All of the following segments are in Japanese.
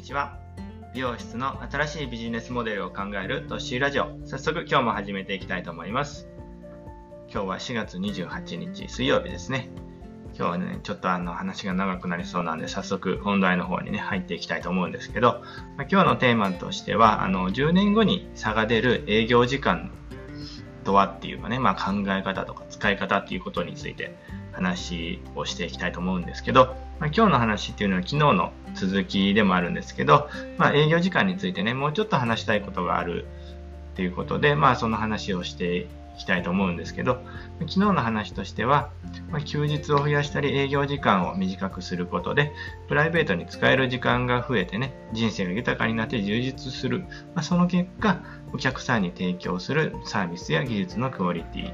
にちは。美容室の新しいビジネスモデルを考えるトッシーラジオ。早速今日も始めていきたいと思います。今日は4月28日水曜日ですね。今日はね、ちょっとあの話が長くなりそうなんで、早速本題の方にね、入っていきたいと思うんですけど、まあ、今日のテーマとしては、あの、10年後に差が出る営業時間とはっていうかね、まあ、考え方とか使い方っていうことについて話をしていきたいと思うんですけど、まあ、今日の話っていうのは昨日の続きでもあるんですけど、まあ、営業時間についてね、もうちょっと話したいことがあるっていうことで、まあ、その話をしていきたいと思うんですけど、昨日の話としては、まあ、休日を増やしたり営業時間を短くすることで、プライベートに使える時間が増えてね、人生が豊かになって充実する。まあ、その結果、お客さんに提供するサービスや技術のクオリティ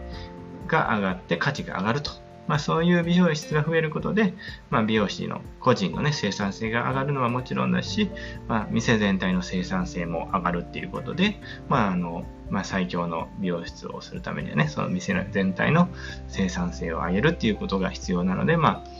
が上がって価値が上がるとまあ、そういう美容室が増えることで、まあ、美容師の個人の、ね、生産性が上がるのはもちろんだし、まあ、店全体の生産性も上がるっていうことで、まああのまあ、最強の美容室をするためにはね、その店全体の生産性を上げるっていうことが必要なので、まあ、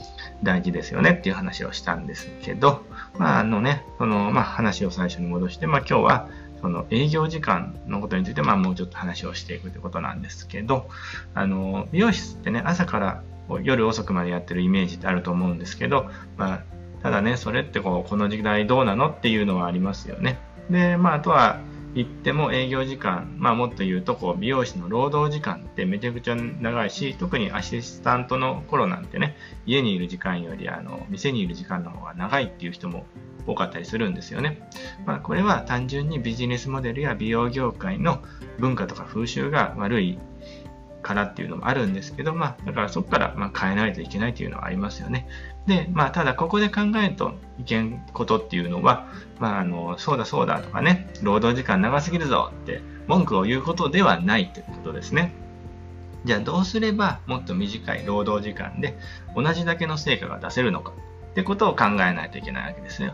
大事ですよねっていう話をしたんですけど、まああのね、そのまあ、話を最初に戻して、まあ、今日はその営業時間のことについて、まあ、もうちょっと話をしていくということなんですけど、あの美容室ってね、朝から夜遅くまでやってるイメージってあると思うんですけど、まあ、ただね、それってこうこの時代どうなのっていうのはありますよね。で、まあ、あとは言っても営業時間、まあ、もっと言うとこう美容師の労働時間ってめちゃくちゃ長いし、特にアシスタントの頃なんてね、家にいる時間よりあの店にいる時間の方が長いっていう人も多かったりするんですよね。まあ、これは単純にビジネスモデルや美容業界の文化とか風習が悪いからっていうのもあるんですけど、まあ、だからそこからま変えないといけないというのはありますよね。で、まあ、ただここで考えるといけんことっていうのは、まあ、あの、そうだそうだとかね、労働時間長すぎるぞって文句を言うことではないということですね。じゃあどうすればもっと短い労働時間で同じだけの成果が出せるのかってことを考えないといけないわけですよ。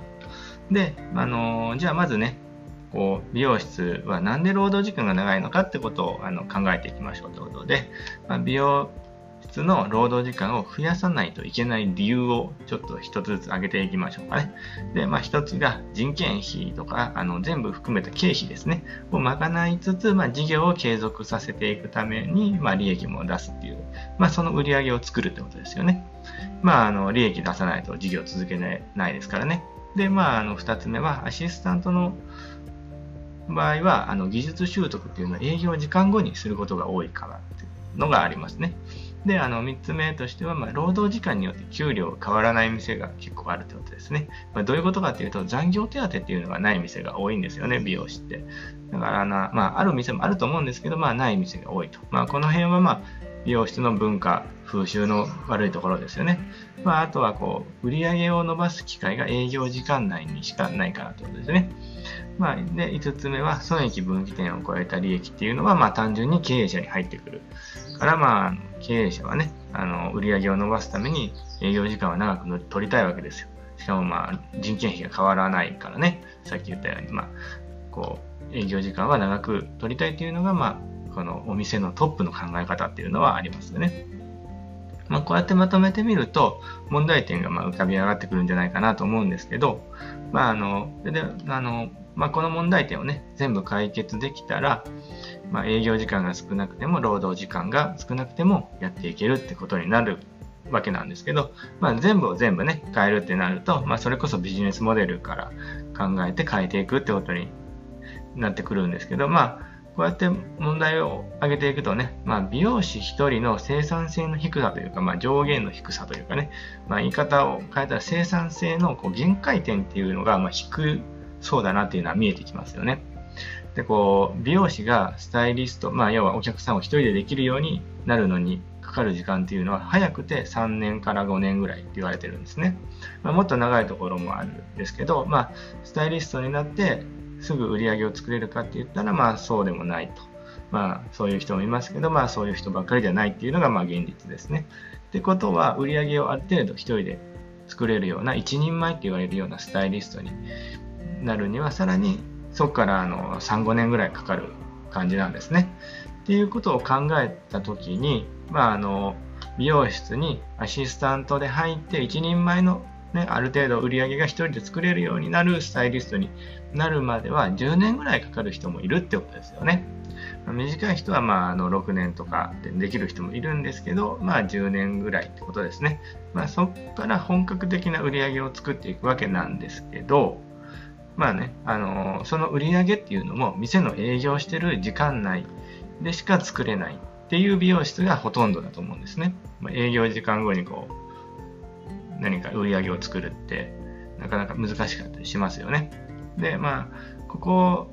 で、あのじゃあまずね、こう美容室は何で労働時間が長いのかってことをあの考えていきましょうということで、まあ、美容室の労働時間を増やさないといけない理由をちょっと一つずつ挙げていきましょうかね。で、まあ一つが人件費とかあの全部含めた経費ですね、を賄いつつ、まあ、事業を継続させていくために、まあ、利益も出すっていう、まあ、その売り上げを作るってことですよね。まあ、あの利益出さないと事業続けないですからね。で、まあ、あの2つ目はアシスタントの場合は、あの技術習得っていうのは営業時間後にすることが多いからっていうのがありますね。で、あの、3つ目としては、まあ、労働時間によって給料が変わらない店が結構あるということですね。まあ、どういうことかっていうと、残業手当っていうのがない店が多いんですよね、美容師って。だからな、まあ、ある店もあると思うんですけど、まあ、ない店が多いと。まあ、この辺は、まあ、美容室の文化、風習の悪いところですよね。まあ、あとは、こう、売り上げを伸ばす機会が営業時間内にしかないからということですね。まあ、で、5つ目は、損益分岐点を超えた利益っていうのは、まあ、単純に経営者に入ってくる。から、まあ、経営者はね、あの、売り上げを伸ばすために営業時間は長く取りたいわけですよ。しかも、まあ、人件費が変わらないからね、さっき言ったように、まあ、こう、営業時間は長く取りたいというのが、まあ、このお店のトップの考え方っていうのはありますよね。まあ、こうやってまとめてみると、問題点がま浮かび上がってくるんじゃないかなと思うんですけど、まあ、あの、で、あの、まあ、この問題点をね、全部解決できたら、まあ、営業時間が少なくても、労働時間が少なくてもやっていけるってことになるわけなんですけど、まあ、全部を全部ね、変えるってなると、まあ、それこそビジネスモデルから考えて変えていくってことになってくるんですけど、まあ、こうやって問題を挙げていくとね、まあ、美容師1人の生産性の低さというか、まあ、上限の低さというかね、まあ、言い方を変えたら生産性のこう限界点っていうのがまあ低そうだなっていうのは見えてきますよね。で、こう、美容師がスタイリスト、まあ、要はお客さんを1人でできるようになるのにかかる時間っていうのは早くて3年から5年ぐらいって言われてるんですね。まあ、もっと長いところもあるんですけど、まあ、スタイリストになってすぐ売り上げを作れるかって言ったら、まあそうでもないと。まあそういう人もいますけど、まあそういう人ばっかりじゃないっていうのがまあ現実ですね。ってことは、売り上げをある程度一人で作れるような、一人前って言われるようなスタイリストになるには、さらにそこからあの3、5年ぐらいかかる感じなんですね。っていうことを考えたときに、まああの、美容室にアシスタントで入って一人前のね、ある程度売り上げが1人で作れるようになるスタイリストになるまでは10年ぐらいかかる人もいるってことですよね。短い人はまああの6年とかでできる人もいるんですけど、まあ、10年ぐらいってことですね。まあ、そこから本格的な売り上げを作っていくわけなんですけど、まあね、あのその売り上げっていうのも店の営業してる時間内でしか作れないっていう美容室がほとんどだと思うんですね。まあ、営業時間後にこう何か売り上げを作るってなかなか難しかったりしますよね。で、まあ、ここ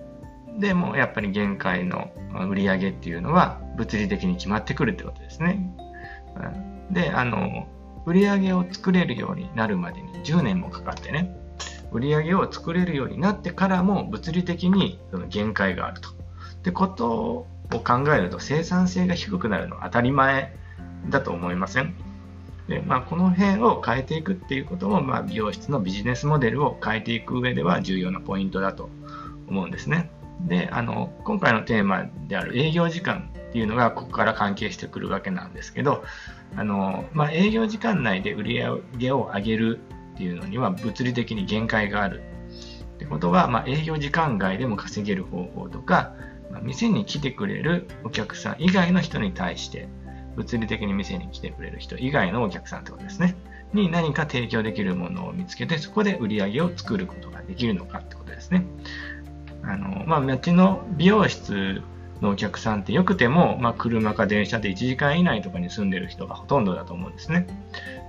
でもやっぱり限界の売り上げっていうのは物理的に決まってくるってことですね。で、あの、売り上げを作れるようになるまでに10年もかかってね、売り上げを作れるようになってからも物理的にその限界があると。ってことを考えると生産性が低くなるのは当たり前だと思いません？で、まあ、この辺を変えていくっていうことも、まあ、美容室のビジネスモデルを変えていく上では重要なポイントだと思うんですね。で、あの、今回のテーマである営業時間っていうのがここから関係してくるわけなんですけど、あの、まあ、営業時間内で売り上げを上げるっていうのには物理的に限界があるってことは、まあ、営業時間外でも稼げる方法とか、まあ、店に来てくれるお客さん以外の人に対して、物理的に店に来てくれる人以外のお客さんってことですね。に何か提供できるものを見つけて、そこで売り上げを作ることができるのかってことですね。あの、まあ、街の美容室のお客さんってよくても、まあ、車か電車で1時間以内とかに住んでる人がほとんどだと思うんですね。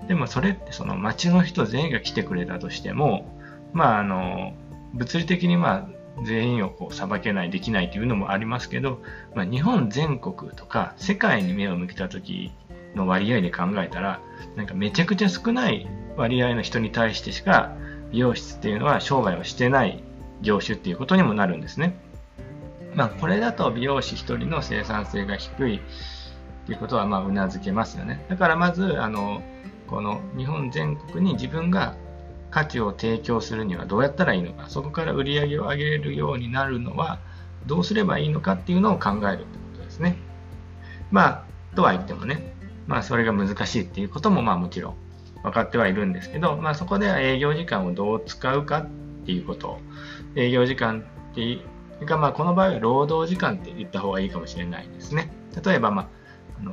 でもそれってその街の人全員が来てくれたとしても、まあ、あの、物理的にまあ、全員をこうさばけない、できないというのもありますけど、まあ、日本全国とか世界に目を向けた時の割合で考えたら、なんかめちゃくちゃ少ない割合の人に対してしか美容室っていうのは商売をしてない業種っていうことにもなるんですね。まあ、これだと美容師1人の生産性が低いっていうことはまあうなずけますよね。だからまず、あの、この日本全国に自分が価値を提供するにはどうやったらいいのか、そこから売り上げを上げるようになるのはどうすればいいのかっていうのを考えるってことですね。まあ、とは言ってもね、まあそれが難しいっていうこともまあもちろん分かってはいるんですけど、まあそこでは営業時間をどう使うかっていうこと営業時間っていうか、まあ、この場合は労働時間って言った方がいいかもしれないですね。例えば、まあ、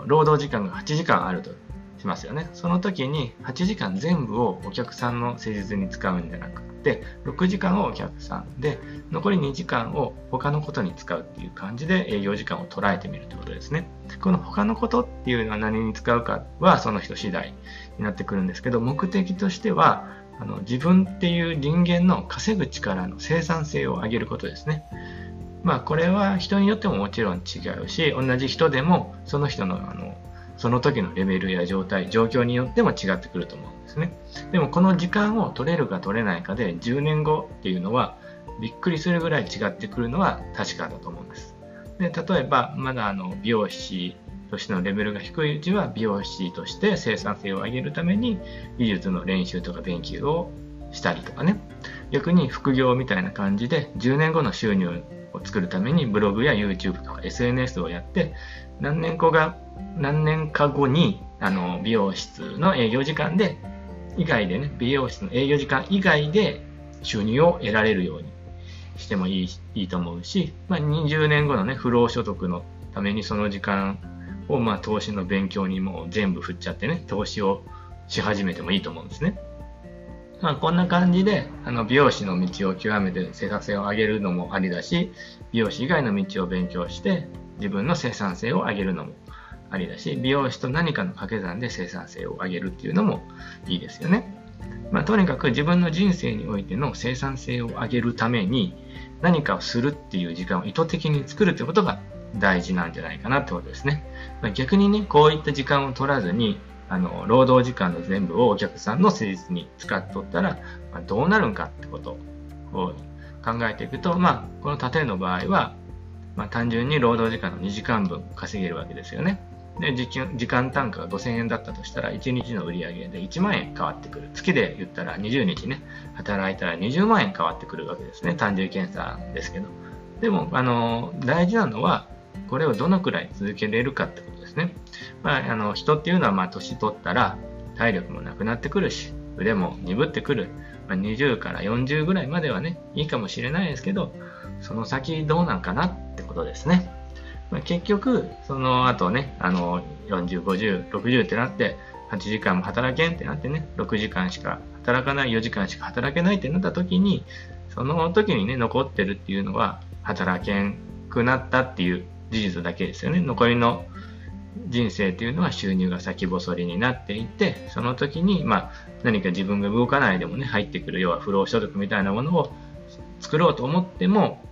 労働時間が8時間あるとしますよね。その時に8時間全部をお客さんの施術に使うんじゃなくて、6時間をお客さんで、残り2時間を他のことに使うっていう感じで営業時間を捉えてみるってことですね。この他のことっていうのは何に使うかはその人次第になってくるんですけど、目的としては、あの自分っていう人間の稼ぐ力の生産性を上げることですね。まあこれは人によってももちろん違うし、同じ人でもその人のあのその時のレベルや状態、状況によっても違ってくると思うんですね。でもこの時間を取れるか取れないかで10年後っていうのはびっくりするぐらい違ってくるのは確かだと思うんです。で例えばまだあの美容師としてのレベルが低いうちは美容師として生産性を上げるために技術の練習とか勉強をしたりとかね逆に副業みたいな感じで10年後の収入を作るためにブログや YouTube とか SNS をやって何年後が何年か後にあの美容室の営業時間で以外でね美容室の営業時間以外で収入を得られるようにしてもいいいいと思うし、まあ、20年後のね不労所得のためにその時間を、まあ、投資の勉強にも全部振っちゃってね、投資をし始めてもいいと思うんですね。まあ、こんな感じで、あの、美容師の道を極めて生産性を上げるのもありだし、美容師以外の道を勉強して、自分の生産性を上げるのもありだし、美容師と何かの掛け算で生産性を上げるっていうのもいいですよね。まあ、とにかく自分の人生においての生産性を上げるために何かをするっていう時間を意図的に作るってことが大事なんじゃないかなってことですね。まあ、逆にね、こういった時間を取らずに、あの、労働時間の全部をお客さんの施術に使っとったら、まあ、どうなるんかってことを考えていくと、まあ、この例えの場合は、まあ、単純に労働時間の2時間分稼げるわけですよね。で、時間単価が5000円だったとしたら、1日の売り上げで1万円変わってくる。月で言ったら20日ね、働いたら20万円変わってくるわけですね。単純検査ですけど。でも、あの、大事なのは、これをどのくらい続けれるかってことですね。まあ、あの人っていうのはまあ年取ったら体力もなくなってくるし、腕も鈍ってくる。まあ、20から40ぐらいまではね、いいかもしれないですけど、その先どうなんかなことですね。まあ、結局、その後ね、あの、40、50、60ってなって、8時間も働けんってなってね、6時間しか働かない、4時間しか働けないってなった時に、その時にね、残ってるっていうのは、働けんくなったっていう事実だけですよね。残りの人生っていうのは収入が先細りになっていて、その時に、まあ、何か自分が動かないでもね、入ってくる、要は不労所得みたいなものを作ろうと思っても、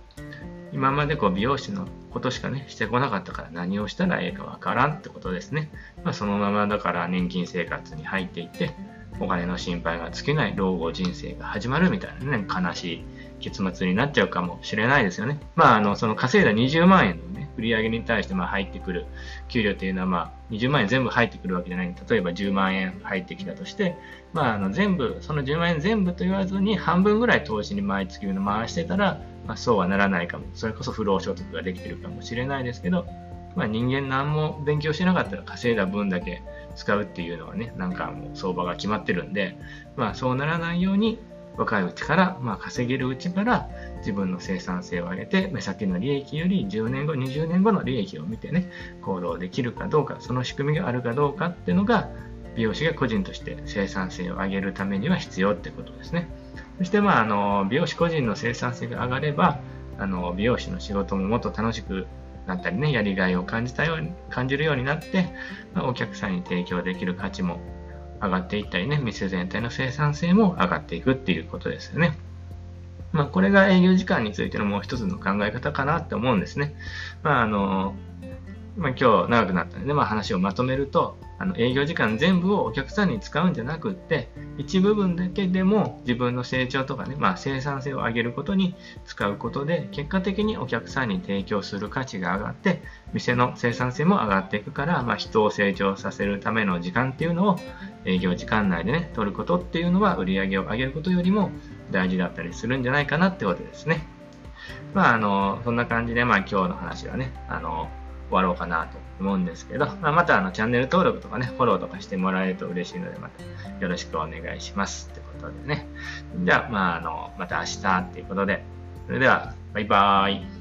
今までこう美容師のことしかね、してこなかったから何をしたらええかわからんってことですね。まあ、そのままだから年金生活に入っていって、お金の心配が尽きない老後人生が始まるみたいなね、悲しい結末になっちゃうかもしれないですよね。まあ、あの、その稼いだ20万円のね、売り上げに対してまあ入ってくる給料っていうのはまあ、20万円全部入ってくるわけじゃない例えば10万円入ってきたとして、まあ、あの全部、その10万円全部と言わずに半分ぐらい投資に毎月の回してたら、まあ、そうはならないかも。それこそ不労所得ができてるかもしれないですけど、まあ、人間何も勉強してなかったら稼いだ分だけ使うっていうのはね、なんかもう相場が決まってるんで、まあそうならないように若いうちから、まあ、稼げるうちから自分の生産性を上げて目先の利益より10年後20年後の利益を見てね行動できるかどうかその仕組みがあるかどうかっていうのが美容師が個人として生産性を上げるためには必要ってことですね。そしてまああの美容師個人の生産性が上がればあの美容師の仕事ももっと楽しくなったりねやりがいを感じたように感じるようになって、まあ、お客さんに提供できる価値も上がっていったりね、店全体の生産性も上がっていくっていうことですよね。まあ、これが営業時間についてのもう一つの考え方かなって思うんですね。まあ、あの、まあ、今日長くなったので、まあ、話をまとめると、あの営業時間全部をお客さんに使うんじゃなくって、一部分だけでも自分の成長とかね、まあ、生産性を上げることに使うことで、結果的にお客さんに提供する価値が上がって、店の生産性も上がっていくから、まあ、人を成長させるための時間っていうのを営業時間内でね、取ることっていうのは売り上げを上げることよりも大事だったりするんじゃないかなってことですね。まあ、あの、そんな感じで、まあ、今日の話はね、あの、終わろうかなと思うんですけど、まあ、またあのチャンネル登録とかね、フォローとかしてもらえると嬉しいので、またよろしくお願いします。ってことでね。じゃあ、まあ、あの、また明日っていうことで、それでは、バイバーイ。